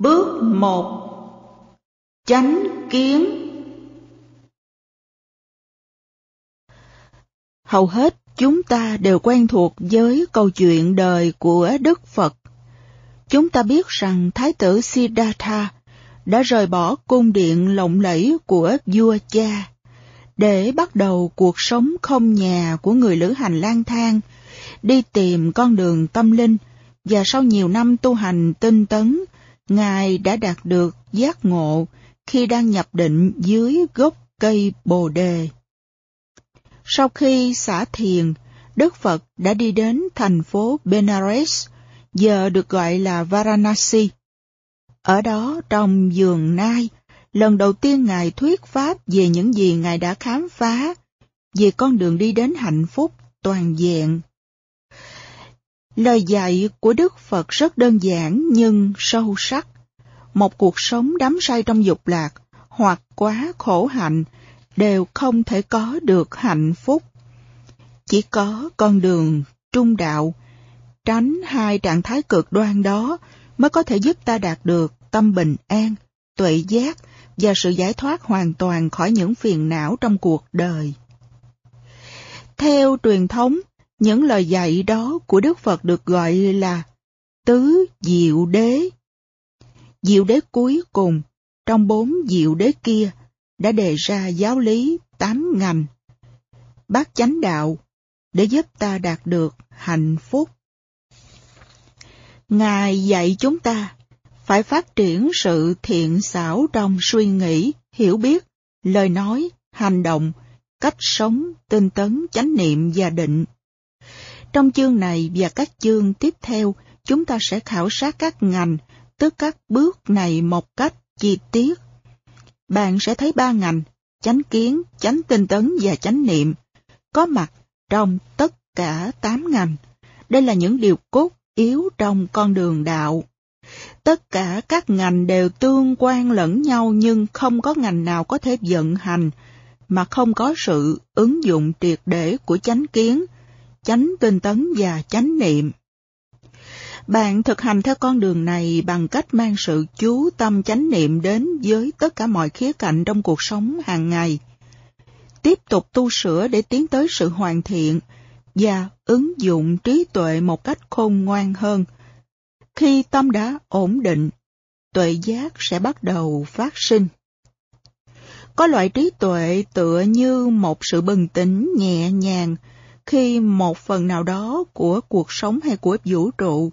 Bước một Chánh kiến Hầu hết chúng ta đều quen thuộc với câu chuyện đời của Đức Phật. Chúng ta biết rằng Thái tử Siddhartha đã rời bỏ cung điện lộng lẫy của vua cha để bắt đầu cuộc sống không nhà của người lữ hành lang thang, đi tìm con đường tâm linh và sau nhiều năm tu hành tinh tấn, Ngài đã đạt được giác ngộ khi đang nhập định dưới gốc cây bồ đề. Sau khi xả thiền, Đức Phật đã đi đến thành phố Benares, giờ được gọi là Varanasi. Ở đó trong giường nai, lần đầu tiên Ngài thuyết pháp về những gì Ngài đã khám phá, về con đường đi đến hạnh phúc toàn diện. Lời dạy của Đức Phật rất đơn giản nhưng sâu sắc. Một cuộc sống đắm say trong dục lạc hoặc quá khổ hạnh đều không thể có được hạnh phúc. Chỉ có con đường trung đạo, tránh hai trạng thái cực đoan đó mới có thể giúp ta đạt được tâm bình an, tuệ giác và sự giải thoát hoàn toàn khỏi những phiền não trong cuộc đời. Theo truyền thống, những lời dạy đó của Đức Phật được gọi là tứ diệu đế. Diệu đế cuối cùng trong bốn diệu đế kia đã đề ra giáo lý tám ngành. Bát chánh đạo để giúp ta đạt được hạnh phúc. Ngài dạy chúng ta phải phát triển sự thiện xảo trong suy nghĩ, hiểu biết, lời nói, hành động, cách sống, tinh tấn, chánh niệm và định. Trong chương này và các chương tiếp theo, chúng ta sẽ khảo sát các ngành, tức các bước này một cách chi tiết. Bạn sẽ thấy ba ngành, chánh kiến, chánh tinh tấn và chánh niệm, có mặt trong tất cả tám ngành. Đây là những điều cốt yếu trong con đường đạo. Tất cả các ngành đều tương quan lẫn nhau nhưng không có ngành nào có thể vận hành mà không có sự ứng dụng triệt để của chánh kiến, chánh tinh tấn và chánh niệm. Bạn thực hành theo con đường này bằng cách mang sự chú tâm chánh niệm đến với tất cả mọi khía cạnh trong cuộc sống hàng ngày. Tiếp tục tu sửa để tiến tới sự hoàn thiện và ứng dụng trí tuệ một cách khôn ngoan hơn. Khi tâm đã ổn định, tuệ giác sẽ bắt đầu phát sinh. Có loại trí tuệ tựa như một sự bừng tỉnh nhẹ nhàng khi một phần nào đó của cuộc sống hay của vũ trụ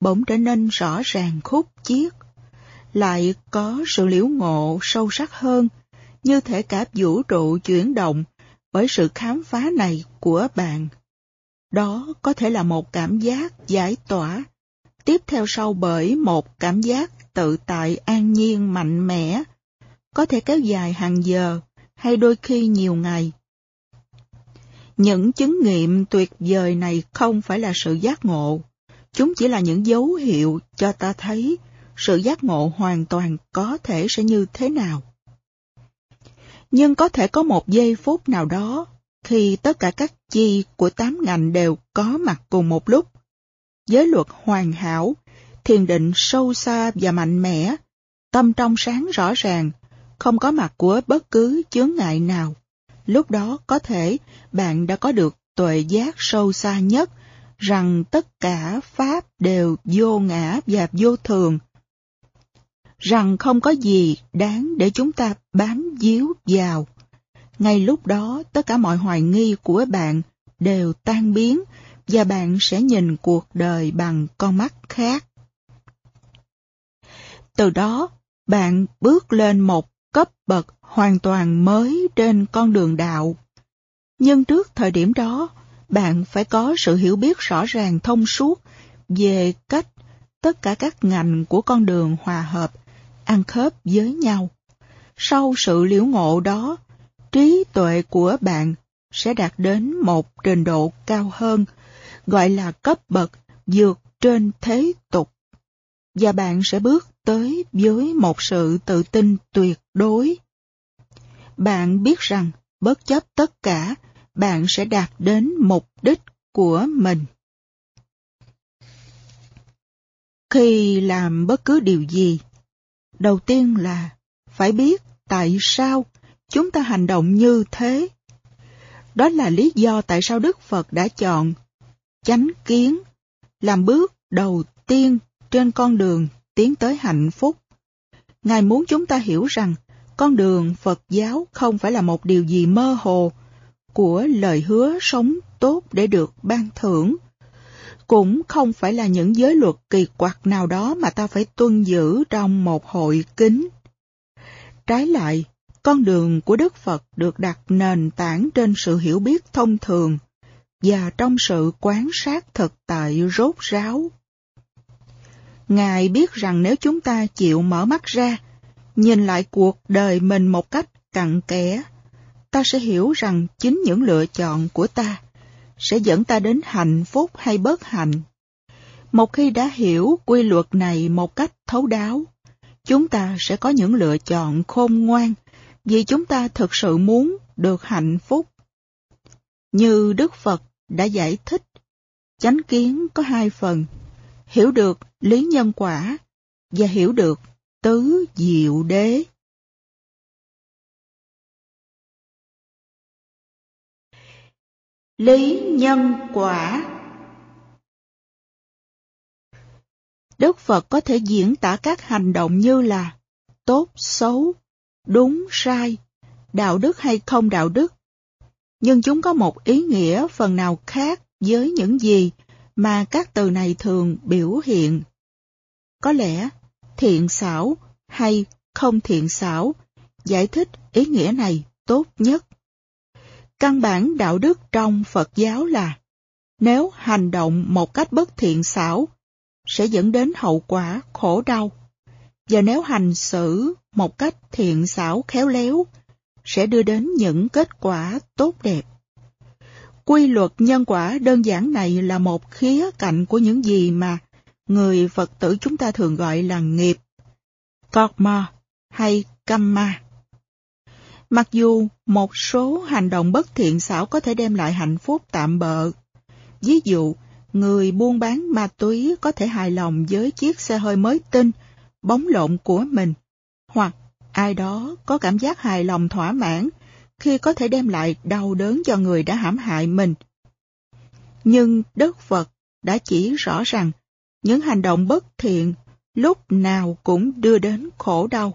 bỗng trở nên rõ ràng khúc chiết. Lại có sự liễu ngộ sâu sắc hơn, như thể cả vũ trụ chuyển động bởi sự khám phá này của bạn. Đó có thể là một cảm giác giải tỏa, tiếp theo sau bởi một cảm giác tự tại an nhiên mạnh mẽ, có thể kéo dài hàng giờ hay đôi khi nhiều ngày. Những chứng nghiệm tuyệt vời này không phải là sự giác ngộ, Chúng chỉ là những dấu hiệu cho ta thấy sự giác ngộ hoàn toàn có thể sẽ như thế nào. Nhưng có thể có một giây phút nào đó, khi tất cả các chi của tám ngành đều có mặt cùng một lúc. Giới luật hoàn hảo, thiền định sâu xa và mạnh mẽ, tâm trong sáng rõ ràng, không có mặt của bất cứ chướng ngại nào. Lúc đó có thể bạn đã có được tuệ giác sâu xa nhất rằng tất cả Pháp đều vô ngã và vô thường, rằng không có gì đáng để chúng ta bám díu vào. Ngay lúc đó, tất cả mọi hoài nghi của bạn đều tan biến và bạn sẽ nhìn cuộc đời bằng con mắt khác. Từ đó, bạn bước lên một cấp bậc hoàn toàn mới trên con đường đạo. Nhưng trước thời điểm đó, bạn phải có sự hiểu biết rõ ràng thông suốt về cách tất cả các ngành của con đường hòa hợp, ăn khớp với nhau. Sau sự liễu ngộ đó, trí tuệ của bạn sẽ đạt đến một trình độ cao hơn, gọi là cấp bậc vượt trên thế tục. Và bạn sẽ bước tới với một sự tự tin tuyệt đối. Bạn biết rằng, bất chấp tất cả, bạn sẽ đạt đến mục đích của mình. Khi làm bất cứ điều gì, Đầu tiên là phải biết tại sao chúng ta hành động như thế. Đó là lý do tại sao Đức Phật đã chọn chánh kiến làm bước đầu tiên trên con đường tiến tới hạnh phúc. Ngài muốn chúng ta hiểu rằng con đường Phật giáo không phải là một điều gì mơ hồ của lời hứa sống tốt để được ban thưởng. Cũng không phải là những giới luật kỳ quặc nào đó mà ta phải tuân giữ trong một hội kính. Trái lại, con đường của Đức Phật được đặt nền tảng trên sự hiểu biết thông thường và trong sự quan sát thực tại rốt ráo. Ngài biết rằng nếu chúng ta chịu mở mắt ra, nhìn lại cuộc đời mình một cách cặn kẽ, ta sẽ hiểu rằng chính những lựa chọn của ta sẽ dẫn ta đến hạnh phúc hay bất hạnh. Một khi đã hiểu quy luật này một cách thấu đáo, chúng ta sẽ có những lựa chọn khôn ngoan vì chúng ta thực sự muốn được hạnh phúc. Như Đức Phật đã giải thích, chánh kiến có hai phần, hiểu được lý nhân quả và hiểu được tứ diệu đế. Lý nhân quả Đức Phật có thể diễn tả các hành động như là tốt, xấu, đúng, sai, đạo đức hay không đạo đức. Nhưng chúng có một ý nghĩa phần nào khác với những gì mà các từ này thường biểu hiện. Có lẽ thiện xảo hay không thiện xảo giải thích ý nghĩa này tốt nhất. Căn bản đạo đức trong Phật giáo là, nếu hành động một cách bất thiện xảo, sẽ dẫn đến hậu quả khổ đau. Và nếu hành xử một cách thiện xảo khéo léo, sẽ đưa đến những kết quả tốt đẹp. Quy luật nhân quả đơn giản này là một khía cạnh của những gì mà người Phật tử chúng ta thường gọi là nghiệp, karma hay kamma. Mặc dù một số hành động bất thiện xảo có thể đem lại hạnh phúc tạm bợ, ví dụ người buôn bán ma túy có thể hài lòng với chiếc xe hơi mới tinh, bóng lộn của mình, hoặc ai đó có cảm giác hài lòng thỏa mãn khi có thể đem lại đau đớn cho người đã hãm hại mình. Nhưng Đức Phật đã chỉ rõ rằng những hành động bất thiện lúc nào cũng đưa đến khổ đau.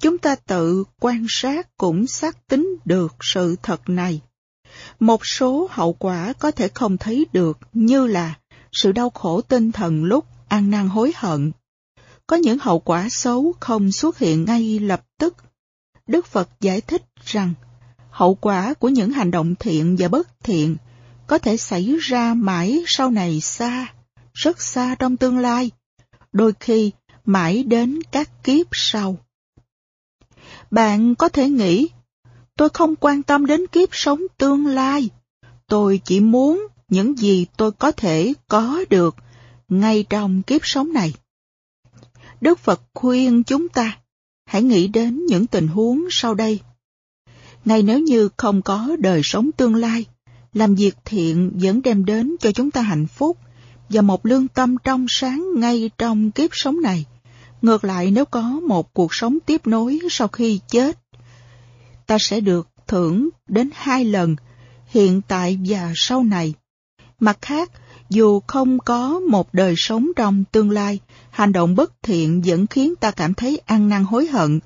Chúng ta tự quan sát cũng xác tính được sự thật này. Một số hậu quả có thể không thấy được như là sự đau khổ tinh thần lúc ăn năn hối hận. Có những hậu quả xấu không xuất hiện ngay lập tức. Đức Phật giải thích rằng hậu quả của những hành động thiện và bất thiện có thể xảy ra mãi sau này xa, rất xa trong tương lai, đôi khi mãi đến các kiếp sau. Bạn có thể nghĩ, tôi không quan tâm đến kiếp sống tương lai, tôi chỉ muốn những gì tôi có thể có được ngay trong kiếp sống này. Đức Phật khuyên chúng ta hãy nghĩ đến những tình huống sau đây. Ngay nếu như không có đời sống tương lai, làm việc thiện vẫn đem đến cho chúng ta hạnh phúc và một lương tâm trong sáng ngay trong kiếp sống này. Ngược lại nếu có một cuộc sống tiếp nối sau khi chết, ta sẽ được thưởng đến hai lần, hiện tại và sau này. Mặt khác, dù không có một đời sống trong tương lai, hành động bất thiện vẫn khiến ta cảm thấy ăn năn hối hận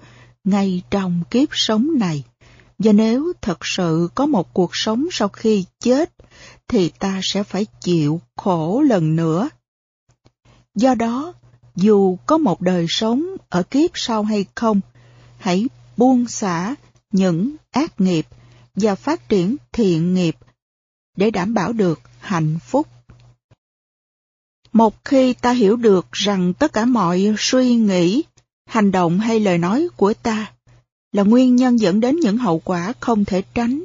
ngay trong kiếp sống này. Và nếu thật sự có một cuộc sống sau khi chết, thì ta sẽ phải chịu khổ lần nữa. Do đó, dù có một đời sống ở kiếp sau hay không, hãy buông xả những ác nghiệp và phát triển thiện nghiệp để đảm bảo được hạnh phúc. Một khi ta hiểu được rằng tất cả mọi suy nghĩ, hành động hay lời nói của ta là nguyên nhân dẫn đến những hậu quả không thể tránh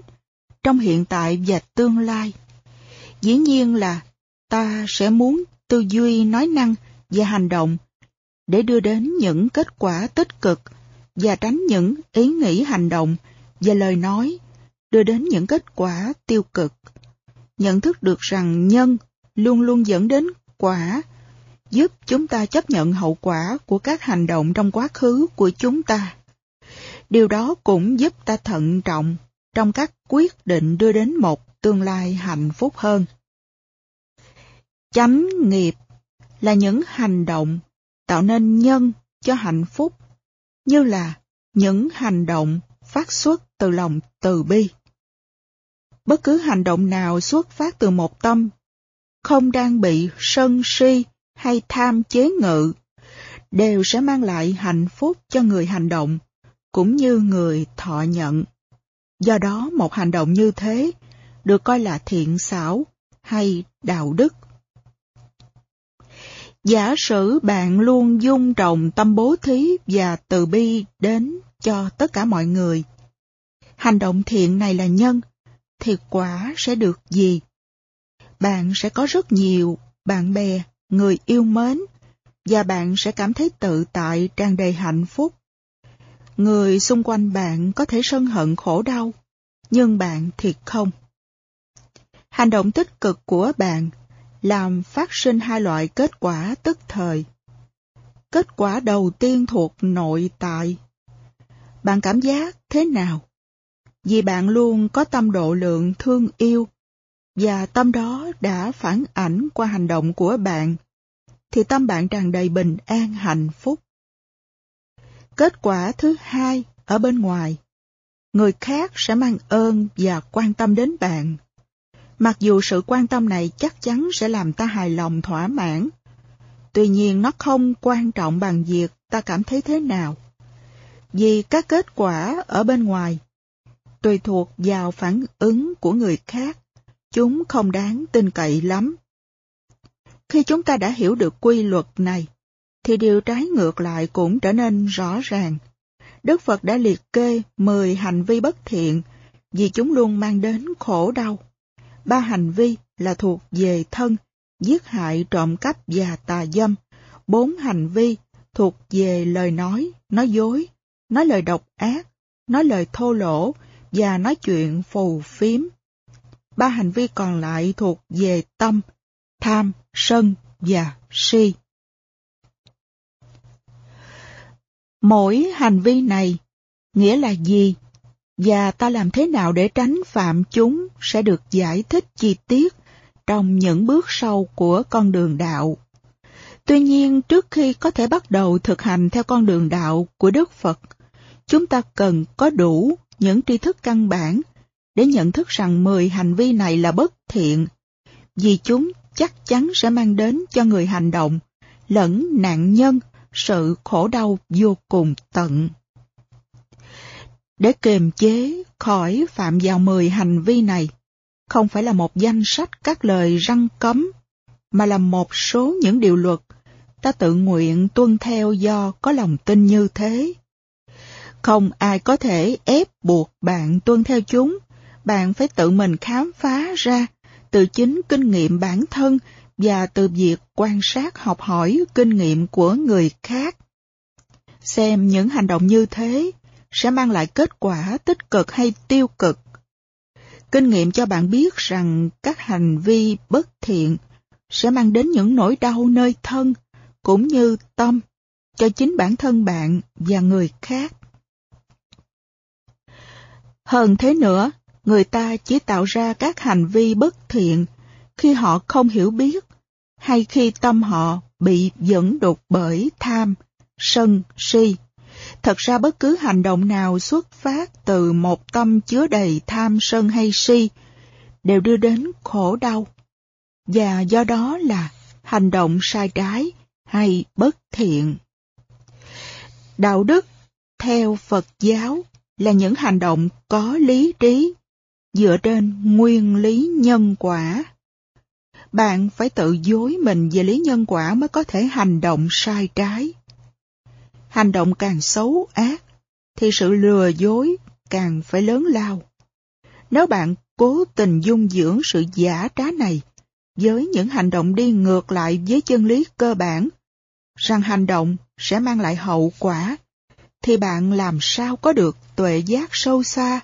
trong hiện tại và tương lai. Dĩ nhiên là ta sẽ muốn tư duy nói năng và hành động để đưa đến những kết quả tích cực và tránh những ý nghĩ hành động và lời nói đưa đến những kết quả tiêu cực. Nhận thức được rằng nhân luôn luôn dẫn đến quả, giúp chúng ta chấp nhận hậu quả của các hành động trong quá khứ của chúng ta. Điều đó cũng giúp ta thận trọng trong các quyết định đưa đến một tương lai hạnh phúc hơn. Chánh nghiệp là những hành động tạo nên nhân cho hạnh phúc, như là những hành động phát xuất từ lòng từ bi. Bất cứ hành động nào xuất phát từ một tâm, không đang bị sân si hay tham chế ngự, đều sẽ mang lại hạnh phúc cho người hành động, cũng như người thọ nhận. Do đó một hành động như thế được coi là thiện xảo hay đạo đức. Giả sử bạn luôn dung trọng tâm bố thí và từ bi đến cho tất cả mọi người. Hành động thiện này là nhân, thì quả sẽ được gì? Bạn sẽ có rất nhiều bạn bè, người yêu mến, và bạn sẽ cảm thấy tự tại tràn đầy hạnh phúc. Người xung quanh bạn có thể sân hận khổ đau, nhưng bạn thì không. Hành động tích cực của bạn làm phát sinh hai loại kết quả tức thời. Kết quả đầu tiên thuộc nội tại. Bạn cảm giác thế nào? Vì bạn luôn có tâm độ lượng thương yêu, và tâm đó đã phản ảnh qua hành động của bạn, thì tâm bạn tràn đầy bình an hạnh phúc. Kết quả thứ hai ở bên ngoài, người khác sẽ mang ơn và quan tâm đến bạn. Mặc dù sự quan tâm này chắc chắn sẽ làm ta hài lòng thỏa mãn, tuy nhiên nó không quan trọng bằng việc ta cảm thấy thế nào. Vì các kết quả ở bên ngoài tùy thuộc vào phản ứng của người khác, chúng không đáng tin cậy lắm. Khi chúng ta đã hiểu được quy luật này, thì điều trái ngược lại cũng trở nên rõ ràng. Đức Phật đã liệt kê 10 hành vi bất thiện vì chúng luôn mang đến khổ đau. Ba hành vi là thuộc về thân, giết hại, trộm cắp và tà dâm. Bốn hành vi thuộc về lời nói, nói dối, nói lời độc ác, nói lời thô lỗ và nói chuyện phù phiếm. Ba hành vi còn lại thuộc về tâm, tham, sân và si. Mỗi hành vi này nghĩa là gì và ta làm thế nào để tránh phạm chúng sẽ được giải thích chi tiết trong những bước sau của con đường đạo. Tuy nhiên, trước khi có thể bắt đầu thực hành theo con đường đạo của Đức Phật, chúng ta cần có đủ những tri thức căn bản để nhận thức rằng 10 hành vi này là bất thiện, vì chúng chắc chắn sẽ mang đến cho người hành động lẫn nạn nhân sự khổ đau vô cùng tận. Để kiềm chế khỏi phạm vào 10 hành vi này, không phải là một danh sách các lời răng cấm, mà là một số những điều luật ta tự nguyện tuân theo do có lòng tin như thế. Không ai có thể ép buộc bạn tuân theo chúng, bạn phải tự mình khám phá ra từ chính kinh nghiệm bản thân và từ việc quan sát học hỏi kinh nghiệm của người khác. Xem những hành động như thế sẽ mang lại kết quả tích cực hay tiêu cực. Kinh nghiệm cho bạn biết rằng các hành vi bất thiện sẽ mang đến những nỗi đau nơi thân cũng như tâm cho chính bản thân bạn và người khác. Hơn thế nữa, người ta chỉ tạo ra các hành vi bất thiện khi họ không hiểu biết hay khi tâm họ bị dẫn đột bởi tham, sân, si. Thật ra bất cứ hành động nào xuất phát từ một tâm chứa đầy tham sân hay si đều đưa đến khổ đau. Và do đó là hành động sai trái hay bất thiện. Đạo đức theo Phật giáo là những hành động có lý trí, dựa trên nguyên lý nhân quả. Bạn phải tự dối mình về lý nhân quả mới có thể hành động sai trái. Hành động càng xấu ác, thì sự lừa dối càng phải lớn lao. Nếu bạn cố tình dung dưỡng sự giả trá này với những hành động đi ngược lại với chân lý cơ bản, rằng hành động sẽ mang lại hậu quả thì bạn làm sao có được tuệ giác sâu xa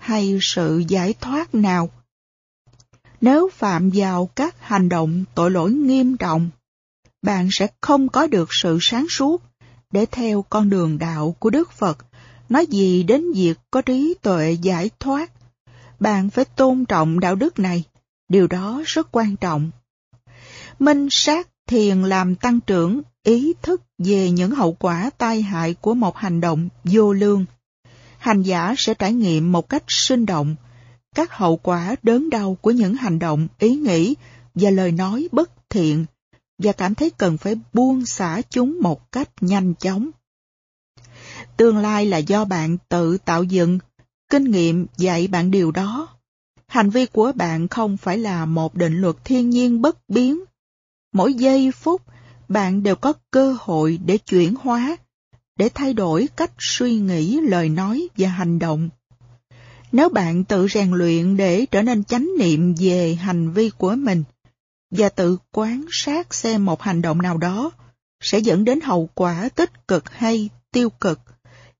hay sự giải thoát nào? Nếu phạm vào các hành động tội lỗi nghiêm trọng, bạn sẽ không có được sự sáng suốt để theo con đường đạo của Đức Phật. Nói gì đến việc có trí tuệ giải thoát, bạn phải tôn trọng đạo đức này, điều đó rất quan trọng. Minh sát thiền làm tăng trưởng ý thức về những hậu quả tai hại của một hành động vô lương. Hành giả sẽ trải nghiệm một cách sinh động các hậu quả đớn đau của những hành động, ý nghĩ và lời nói bất thiện và cảm thấy cần phải buông xả chúng một cách nhanh chóng. Tương lai là do bạn tự tạo dựng, kinh nghiệm dạy bạn điều đó. Hành vi của bạn không phải là một định luật thiên nhiên bất biến. Mỗi giây phút, bạn đều có cơ hội để chuyển hóa, để thay đổi cách suy nghĩ, lời nói và hành động. Nếu bạn tự rèn luyện để trở nên chánh niệm về hành vi của mình và tự quán sát xem một hành động nào đó sẽ dẫn đến hậu quả tích cực hay tiêu cực,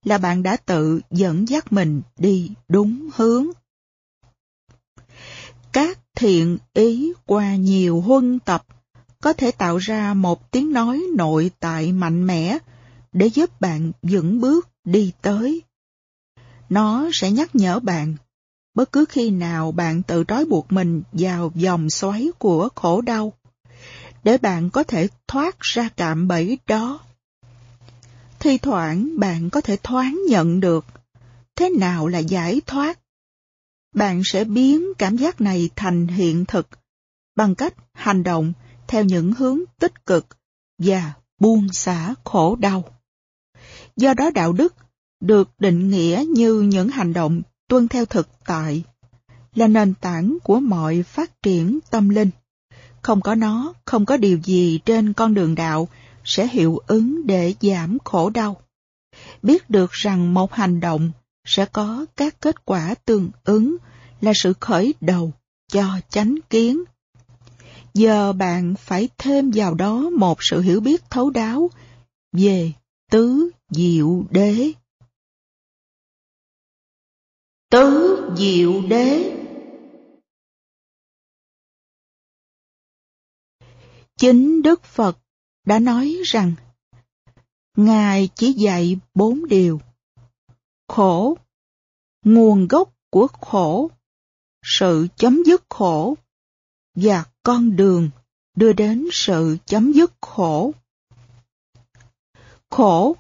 là bạn đã tự dẫn dắt mình đi đúng hướng. Các thiện ý qua nhiều huân tập có thể tạo ra một tiếng nói nội tại mạnh mẽ để giúp bạn vững bước đi tới. Nó sẽ nhắc nhở bạn, bất cứ khi nào bạn tự trói buộc mình vào vòng xoáy của khổ đau, để bạn có thể thoát ra cạm bẫy đó. Thi thoảng bạn có thể thoáng nhận được thế nào là giải thoát. Bạn sẽ biến cảm giác này thành hiện thực bằng cách hành động theo những hướng tích cực và buông xả khổ đau. Do đó đạo đức được định nghĩa như những hành động tuân theo thực tại, là nền tảng của mọi phát triển tâm linh. Không có nó, không có điều gì trên con đường đạo sẽ hiệu ứng để giảm khổ đau. Biết được rằng một hành động sẽ có các kết quả tương ứng là sự khởi đầu cho chánh kiến. Giờ bạn phải thêm vào đó một sự hiểu biết thấu đáo về tứ diệu đế. Tứ Diệu Đế Chính Đức Phật đã nói rằng Ngài chỉ dạy bốn điều. Khổ, nguồn gốc của khổ, sự chấm dứt khổ, và con đường đưa đến sự chấm dứt khổ. Khổ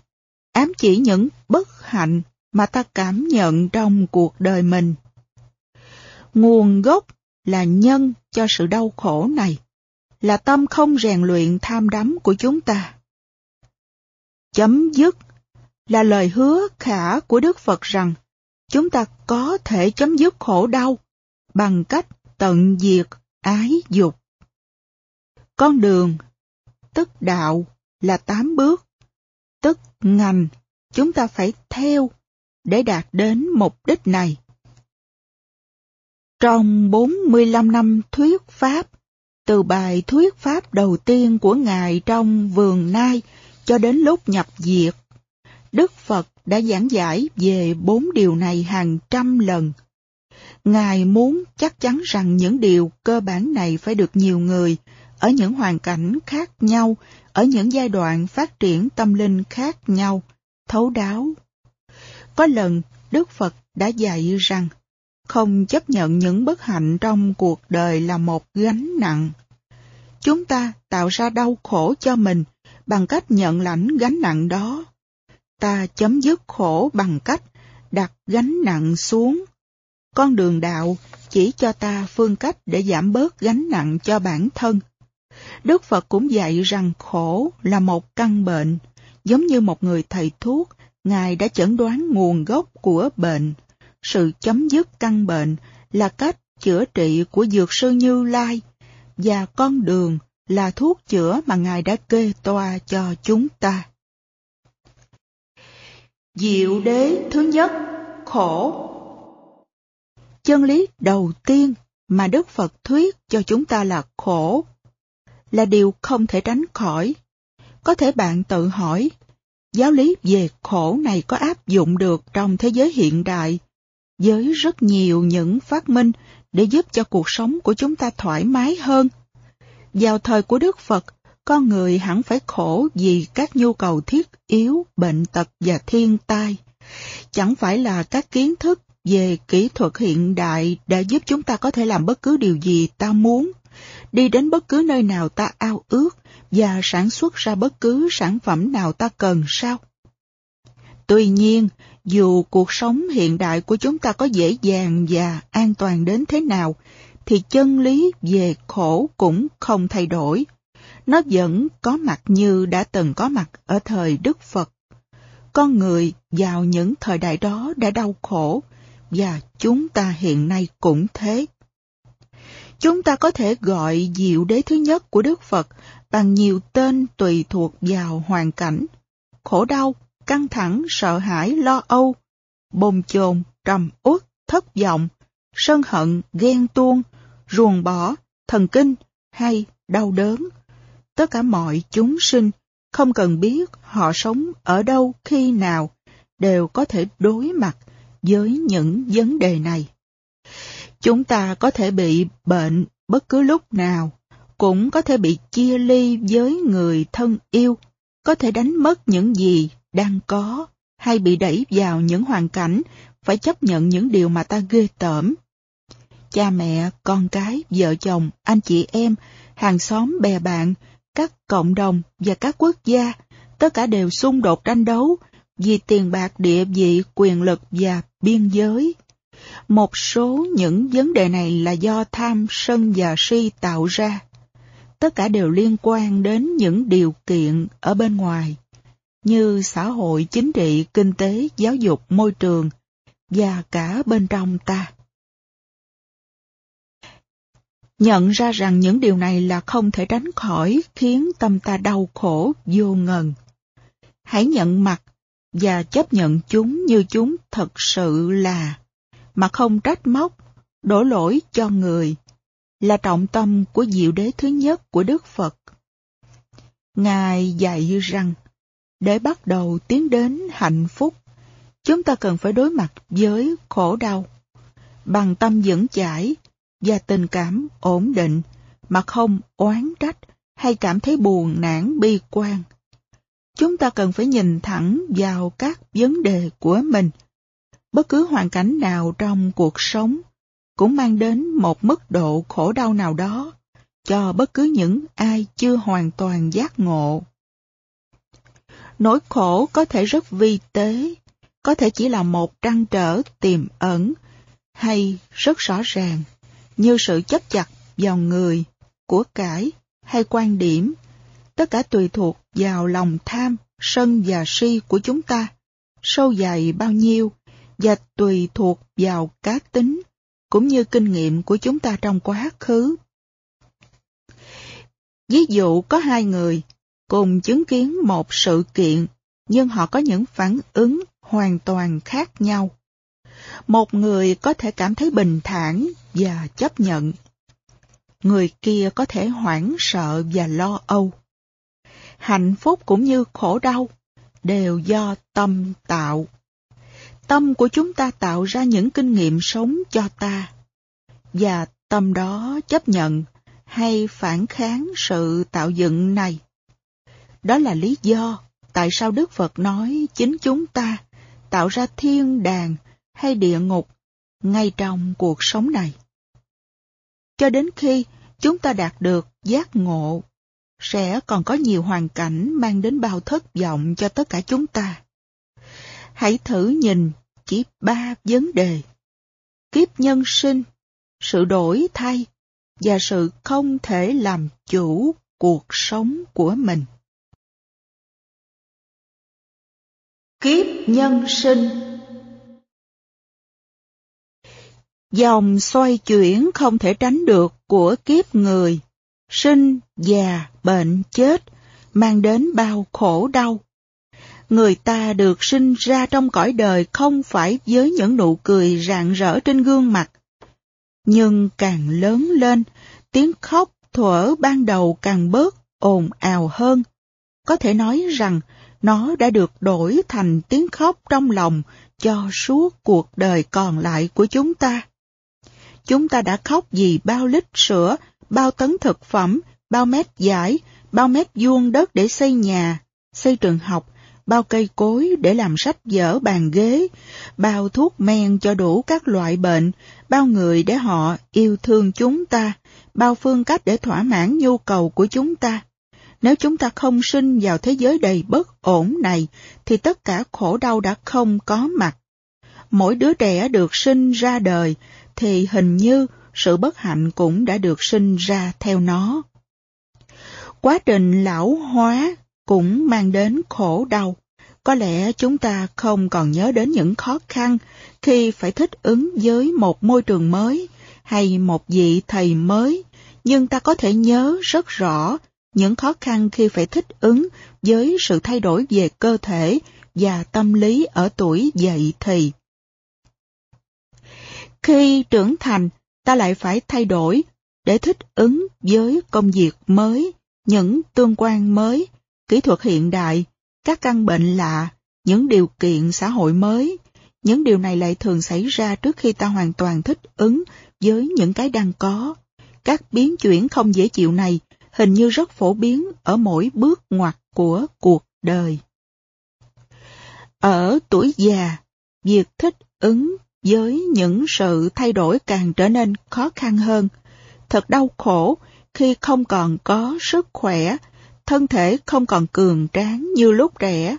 ám chỉ những bất hạnh mà ta cảm nhận trong cuộc đời mình. Nguồn gốc là nhân cho sự đau khổ này, là tâm không rèn luyện tham đắm của chúng ta. Chấm dứt là lời hứa khả của Đức Phật rằng chúng ta có thể chấm dứt khổ đau bằng cách tận diệt ái dục. Con đường, tức đạo là tám bước, tức ngành chúng ta phải theo để đạt đến mục đích này. Trong 45 năm thuyết Pháp, từ bài thuyết Pháp đầu tiên của Ngài trong vườn Nai cho đến lúc nhập diệt, Đức Phật đã giảng giải về bốn điều này hàng trăm lần. Ngài muốn chắc chắn rằng những điều cơ bản này phải được nhiều người, ở những hoàn cảnh khác nhau, ở những giai đoạn phát triển tâm linh khác nhau, thấu đáo có lần, Đức Phật đã dạy rằng, không chấp nhận những bất hạnh trong cuộc đời là một gánh nặng. Chúng ta tạo ra đau khổ cho mình bằng cách nhận lãnh gánh nặng đó. Ta chấm dứt khổ bằng cách đặt gánh nặng xuống. Con đường đạo chỉ cho ta phương cách để giảm bớt gánh nặng cho bản thân. Đức Phật cũng dạy rằng khổ là một căn bệnh, giống như một người thầy thuốc Ngài đã chẩn đoán nguồn gốc của bệnh. Sự chấm dứt căn bệnh là cách chữa trị của Dược sư Như Lai, và con đường là thuốc chữa mà Ngài đã kê toa cho chúng ta. Diệu đế thứ nhất, khổ. Chân lý đầu tiên mà Đức Phật thuyết cho chúng ta là khổ, là điều không thể tránh khỏi. Có thể bạn tự hỏi, giáo lý về khổ này có áp dụng được trong thế giới hiện đại, với rất nhiều những phát minh để giúp cho cuộc sống của chúng ta thoải mái hơn. Vào thời của Đức Phật, con người hẳn phải khổ vì các nhu cầu thiết yếu, bệnh tật và thiên tai. Chẳng phải là các kiến thức về kỹ thuật hiện đại đã giúp chúng ta có thể làm bất cứ điều gì ta muốn, đi đến bất cứ nơi nào ta ao ước và sản xuất ra bất cứ sản phẩm nào ta cần sao? Tuy nhiên, dù cuộc sống hiện đại của chúng ta có dễ dàng và an toàn đến thế nào, thì chân lý về khổ cũng không thay đổi. Nó vẫn có mặt như đã từng có mặt ở thời Đức Phật. Con người vào những thời đại đó đã đau khổ, và chúng ta hiện nay cũng thế. Chúng ta có thể gọi diệu đế thứ nhất của Đức Phật bằng nhiều tên tùy thuộc vào hoàn cảnh. Khổ đau, căng thẳng, sợ hãi, lo âu, bồn chồn, trầm uất, thất vọng, sân hận, ghen tuông, ruồng bỏ, thần kinh hay đau đớn. Tất cả mọi chúng sinh, không cần biết họ sống ở đâu khi nào, đều có thể đối mặt với những vấn đề này. Chúng ta có thể bị bệnh bất cứ lúc nào, cũng có thể bị chia ly với người thân yêu, có thể đánh mất những gì đang có, hay bị đẩy vào những hoàn cảnh phải chấp nhận những điều mà ta ghê tởm. Cha mẹ, con cái, vợ chồng, anh chị em, hàng xóm, bè bạn, các cộng đồng và các quốc gia, tất cả đều xung đột tranh đấu vì tiền bạc địa vị, quyền lực và biên giới. Một số những vấn đề này là do tham, sân và si tạo ra. Tất cả đều liên quan đến những điều kiện ở bên ngoài, như xã hội, chính trị, kinh tế, giáo dục, môi trường, và cả bên trong ta. Nhận ra rằng những điều này là không thể tránh khỏi khiến tâm ta đau khổ vô ngần. Hãy nhận mặt và chấp nhận chúng như chúng thật sự là, mà không trách móc, đổ lỗi cho người, là trọng tâm của diệu đế thứ nhất của Đức Phật. Ngài dạy rằng, để bắt đầu tiến đến hạnh phúc, chúng ta cần phải đối mặt với khổ đau, bằng tâm vững chãi và tình cảm ổn định mà không oán trách hay cảm thấy buồn nản bi quan chúng ta cần phải nhìn thẳng vào các vấn đề của mình. Bất cứ hoàn cảnh nào trong cuộc sống cũng mang đến một mức độ khổ đau nào đó cho bất cứ những ai chưa hoàn toàn giác ngộ. Nỗi khổ có thể rất vi tế, có thể chỉ là một trăn trở tiềm ẩn, hay rất rõ ràng, như sự chấp chặt vào người, của cải hay quan điểm tất cả tùy thuộc vào lòng tham, sân và si của chúng ta, sâu dày bao nhiêu, và tùy thuộc vào cá tính, cũng như kinh nghiệm của chúng ta trong quá khứ. Ví dụ có hai người cùng chứng kiến một sự kiện, nhưng họ có những phản ứng hoàn toàn khác nhau. Một người có thể cảm thấy bình thản và chấp nhận. Người kia có thể hoảng sợ và lo âu hạnh phúc cũng như khổ đau đều do tâm tạo. Tâm của chúng ta tạo ra những kinh nghiệm sống cho ta, và tâm đó chấp nhận hay phản kháng sự tạo dựng này. Đó là lý do tại sao Đức Phật nói chính chúng ta tạo ra thiên đàng hay địa ngục ngay trong cuộc sống này. Cho đến khi chúng ta đạt được giác ngộ sẽ còn có nhiều hoàn cảnh mang đến bao thất vọng cho tất cả chúng ta. Hãy thử nhìn chỉ ba vấn đề. Kiếp nhân sinh, sự đổi thay và sự không thể làm chủ cuộc sống của mình. Kiếp nhân sinh Dòng xoay chuyển không thể tránh được của kiếp người sinh, già, bệnh, chết, mang đến bao khổ đau. Người ta được sinh ra trong cõi đời không phải với những nụ cười rạng rỡ trên gương mặt. Nhưng càng lớn lên, tiếng khóc thuở ban đầu càng bớt ồn ào hơn. Có thể nói rằng nó đã được đổi thành tiếng khóc trong lòng cho suốt cuộc đời còn lại của chúng ta. Chúng ta đã khóc vì bao lít sữa bao tấn thực phẩm, bao mét giải, bao mét vuông đất để xây nhà, xây trường học, bao cây cối để làm sách vở bàn ghế, bao thuốc men cho đủ các loại bệnh, bao người để họ yêu thương chúng ta, bao phương cách để thỏa mãn nhu cầu của chúng ta. Nếu chúng ta không sinh vào thế giới đầy bất ổn này, thì tất cả khổ đau đã không có mặt. Mỗi đứa trẻ được sinh ra đời, thì hình như sự bất hạnh cũng đã được sinh ra theo nó. Quá trình lão hóa cũng mang đến khổ đau. Có lẽ chúng ta không còn nhớ đến những khó khăn khi phải thích ứng với một môi trường mới hay một vị thầy mới, nhưng ta có thể nhớ rất rõ những khó khăn khi phải thích ứng với sự thay đổi về cơ thể và tâm lý ở tuổi dậy thì. Khi trưởng thành, ta lại phải thay đổi để thích ứng với công việc mới, những tương quan mới, kỹ thuật hiện đại, các căn bệnh lạ, những điều kiện xã hội mới. Những điều này lại thường xảy ra trước khi ta hoàn toàn thích ứng với những cái đang có. Các biến chuyển không dễ chịu này hình như rất phổ biến ở mỗi bước ngoặt của cuộc đời. Ở tuổi già, việc thích ứng với những sự thay đổi càng trở nên khó khăn hơn. Thật đau khổ khi không còn có sức khỏe, thân thể không còn cường tráng như lúc trẻ.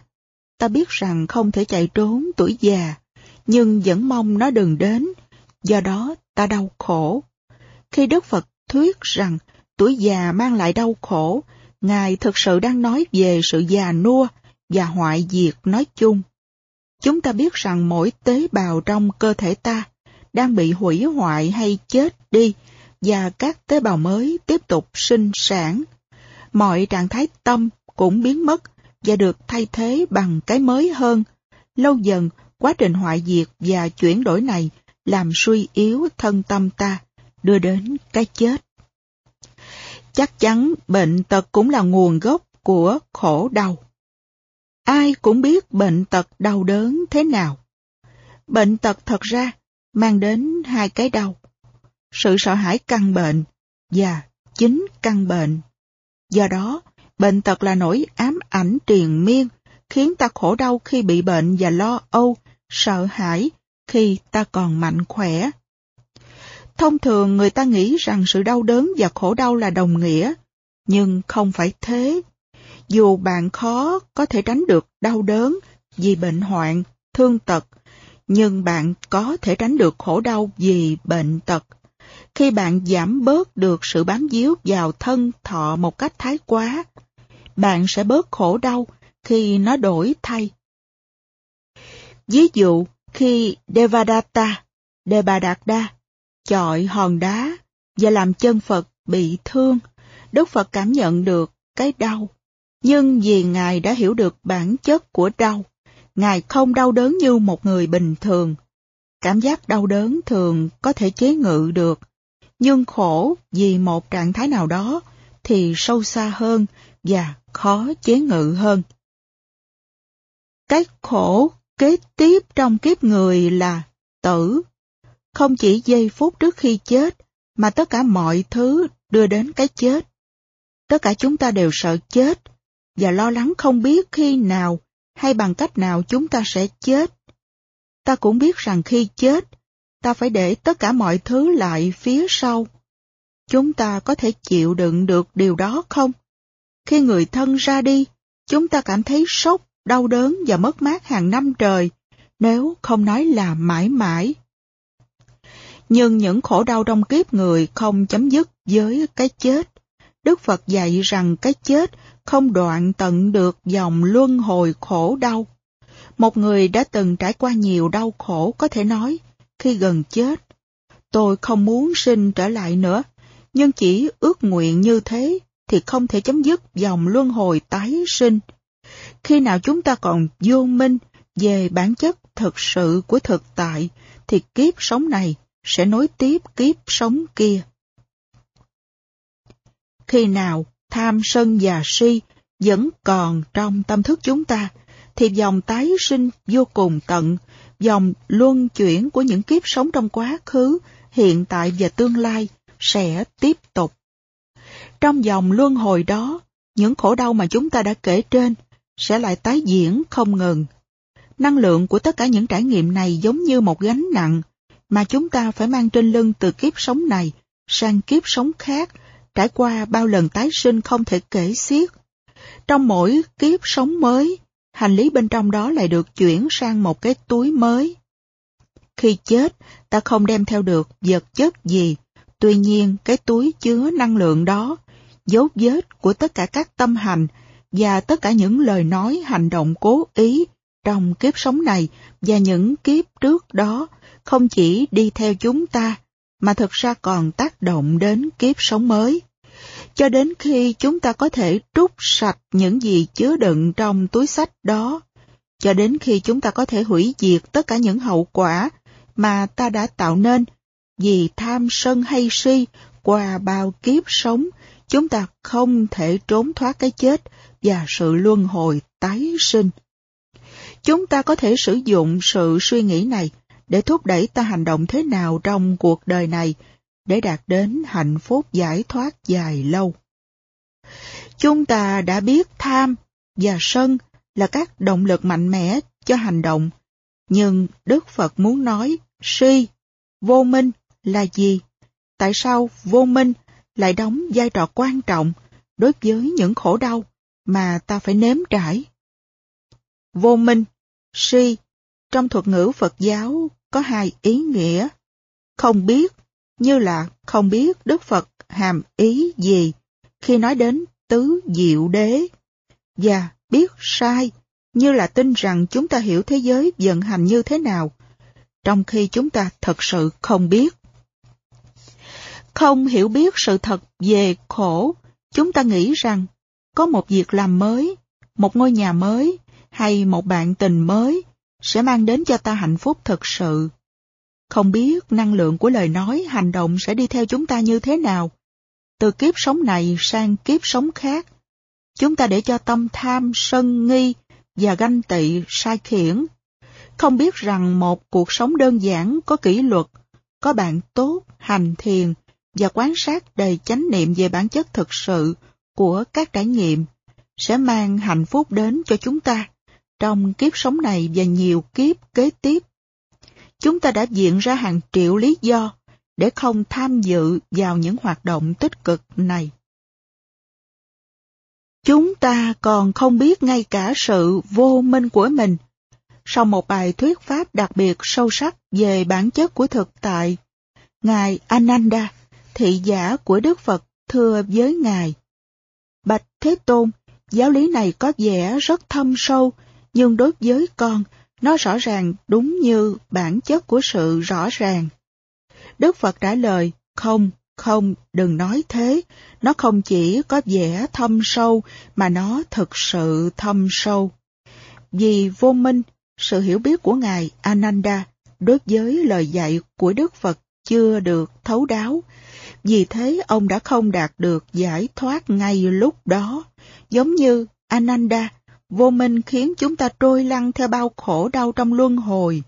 Ta biết rằng không thể chạy trốn tuổi già, nhưng vẫn mong nó đừng đến, do đó ta đau khổ. Khi Đức Phật thuyết rằng tuổi già mang lại đau khổ, Ngài thực sự đang nói về sự già nua và hoại diệt nói chung. Chúng ta biết rằng mỗi tế bào trong cơ thể ta đang bị hủy hoại hay chết đi và các tế bào mới tiếp tục sinh sản. Mọi trạng thái tâm cũng biến mất và được thay thế bằng cái mới hơn. Lâu dần, quá trình hoại diệt và chuyển đổi này làm suy yếu thân tâm ta, đưa đến cái chết. Chắc chắn bệnh tật cũng là nguồn gốc của khổ đau. Ai cũng biết bệnh tật đau đớn thế nào. Bệnh tật thật ra mang đến hai cái đau. Sự sợ hãi căn bệnh và chính căn bệnh. Do đó, bệnh tật là nỗi ám ảnh triền miên, khiến ta khổ đau khi bị bệnh và lo âu, sợ hãi khi ta còn mạnh khỏe. Thông thường người ta nghĩ rằng sự đau đớn và khổ đau là đồng nghĩa, nhưng không phải thế. Dù bạn khó có thể tránh được đau đớn vì bệnh hoạn, thương tật, nhưng bạn có thể tránh được khổ đau vì bệnh tật. Khi bạn giảm bớt được sự bám víu vào thân thọ một cách thái quá, bạn sẽ bớt khổ đau khi nó đổi thay. Ví dụ, khi Devadatta, Devadatta chọi hòn đá và làm chân Phật bị thương, Đức Phật cảm nhận được cái đau. Nhưng vì Ngài đã hiểu được bản chất của đau, Ngài không đau đớn như một người bình thường. Cảm giác đau đớn thường có thể chế ngự được, nhưng khổ vì một trạng thái nào đó thì sâu xa hơn và khó chế ngự hơn. Cái khổ kế tiếp trong kiếp người là tử. Không chỉ giây phút trước khi chết, mà tất cả mọi thứ đưa đến cái chết. Tất cả chúng ta đều sợ chết, và lo lắng không biết khi nào hay bằng cách nào chúng ta sẽ chết. Ta cũng biết rằng khi chết, ta phải để tất cả mọi thứ lại phía sau. Chúng ta có thể chịu đựng được điều đó không? Khi người thân ra đi, chúng ta cảm thấy sốc, đau đớn và mất mát hàng năm trời, nếu không nói là mãi mãi. Nhưng những khổ đau trong kiếp người không chấm dứt với cái chết. Đức Phật dạy rằng cái chết không đoạn tận được dòng luân hồi khổ đau. Một người đã từng trải qua nhiều đau khổ có thể nói, khi gần chết, tôi không muốn sinh trở lại nữa, nhưng chỉ ước nguyện như thế thì không thể chấm dứt dòng luân hồi tái sinh. Khi nào chúng ta còn vô minh về bản chất thực sự của thực tại, thì kiếp sống này sẽ nối tiếp kiếp sống kia. Khi nào tham sân và si vẫn còn trong tâm thức chúng ta, thì dòng tái sinh vô cùng tận, dòng luân chuyển của những kiếp sống trong quá khứ, hiện tại và tương lai sẽ tiếp tục. Trong dòng luân hồi đó, những khổ đau mà chúng ta đã kể trên sẽ lại tái diễn không ngừng. Năng lượng của tất cả những trải nghiệm này giống như một gánh nặng mà chúng ta phải mang trên lưng từ kiếp sống này sang kiếp sống khác, trải qua bao lần tái sinh không thể kể xiết. Trong mỗi kiếp sống mới, hành lý bên trong đó lại được chuyển sang một cái túi mới. Khi chết, ta không đem theo được vật chất gì, tuy nhiên cái túi chứa năng lượng đó, dấu vết của tất cả các tâm hành và tất cả những lời nói hành động cố ý trong kiếp sống này và những kiếp trước đó không chỉ đi theo chúng ta, mà thực ra còn tác động đến kiếp sống mới. Cho đến khi chúng ta có thể trút sạch những gì chứa đựng trong túi sách đó, cho đến khi chúng ta có thể hủy diệt tất cả những hậu quả mà ta đã tạo nên vì tham sân hay si qua bao kiếp sống, chúng ta không thể trốn thoát cái chết và sự luân hồi tái sinh. Chúng ta có thể sử dụng sự suy nghĩ này để thúc đẩy ta hành động thế nào trong cuộc đời này để đạt đến hạnh phúc giải thoát dài lâu. Chúng ta đã biết tham và sân là các động lực mạnh mẽ cho hành động, nhưng Đức Phật muốn nói si, vô minh là gì? Tại sao vô minh lại đóng vai trò quan trọng đối với những khổ đau mà ta phải nếm trải? Vô minh, si, trong thuật ngữ Phật giáo có hai ý nghĩa. Không biết, như là không biết Đức Phật hàm ý gì khi nói đến tứ diệu đế. Và biết sai, như là tin rằng chúng ta hiểu thế giới vận hành như thế nào, trong khi chúng ta thật sự không biết. Không hiểu biết sự thật về khổ, chúng ta nghĩ rằng có một việc làm mới, một ngôi nhà mới hay một bạn tình mới sẽ mang đến cho ta hạnh phúc thực sự. Không biết năng lượng của lời nói, hành động sẽ đi theo chúng ta như thế nào. Từ kiếp sống này sang kiếp sống khác, chúng ta để cho tâm tham, sân nghi và ganh tị sai khiển. Không biết rằng một cuộc sống đơn giản có kỷ luật, có bạn tốt, hành thiền và quan sát đầy chánh niệm về bản chất thực sự của các trải nghiệm sẽ mang hạnh phúc đến cho chúng ta trong kiếp sống này và nhiều kiếp kế tiếp. Chúng ta đã diện ra hàng triệu lý do để không tham dự vào những hoạt động tích cực này. Chúng ta còn không biết ngay cả sự vô minh của mình. Sau một bài thuyết pháp đặc biệt sâu sắc về bản chất của thực tại, Ngài Ananda, thị giả của Đức Phật, thưa với Ngài. Bạch Thế Tôn, giáo lý này có vẻ rất thâm sâu nhưng đối với con, nó rõ ràng đúng như bản chất của sự rõ ràng. Đức Phật trả lời, không, không, đừng nói thế, nó không chỉ có vẻ thâm sâu, mà nó thực sự thâm sâu. Vì vô minh, sự hiểu biết của Ngài Ananda đối với lời dạy của Đức Phật chưa được thấu đáo, vì thế ông đã không đạt được giải thoát ngay lúc đó, giống như Ananda Vô minh khiến chúng ta trôi lăn theo bao khổ đau trong luân hồi.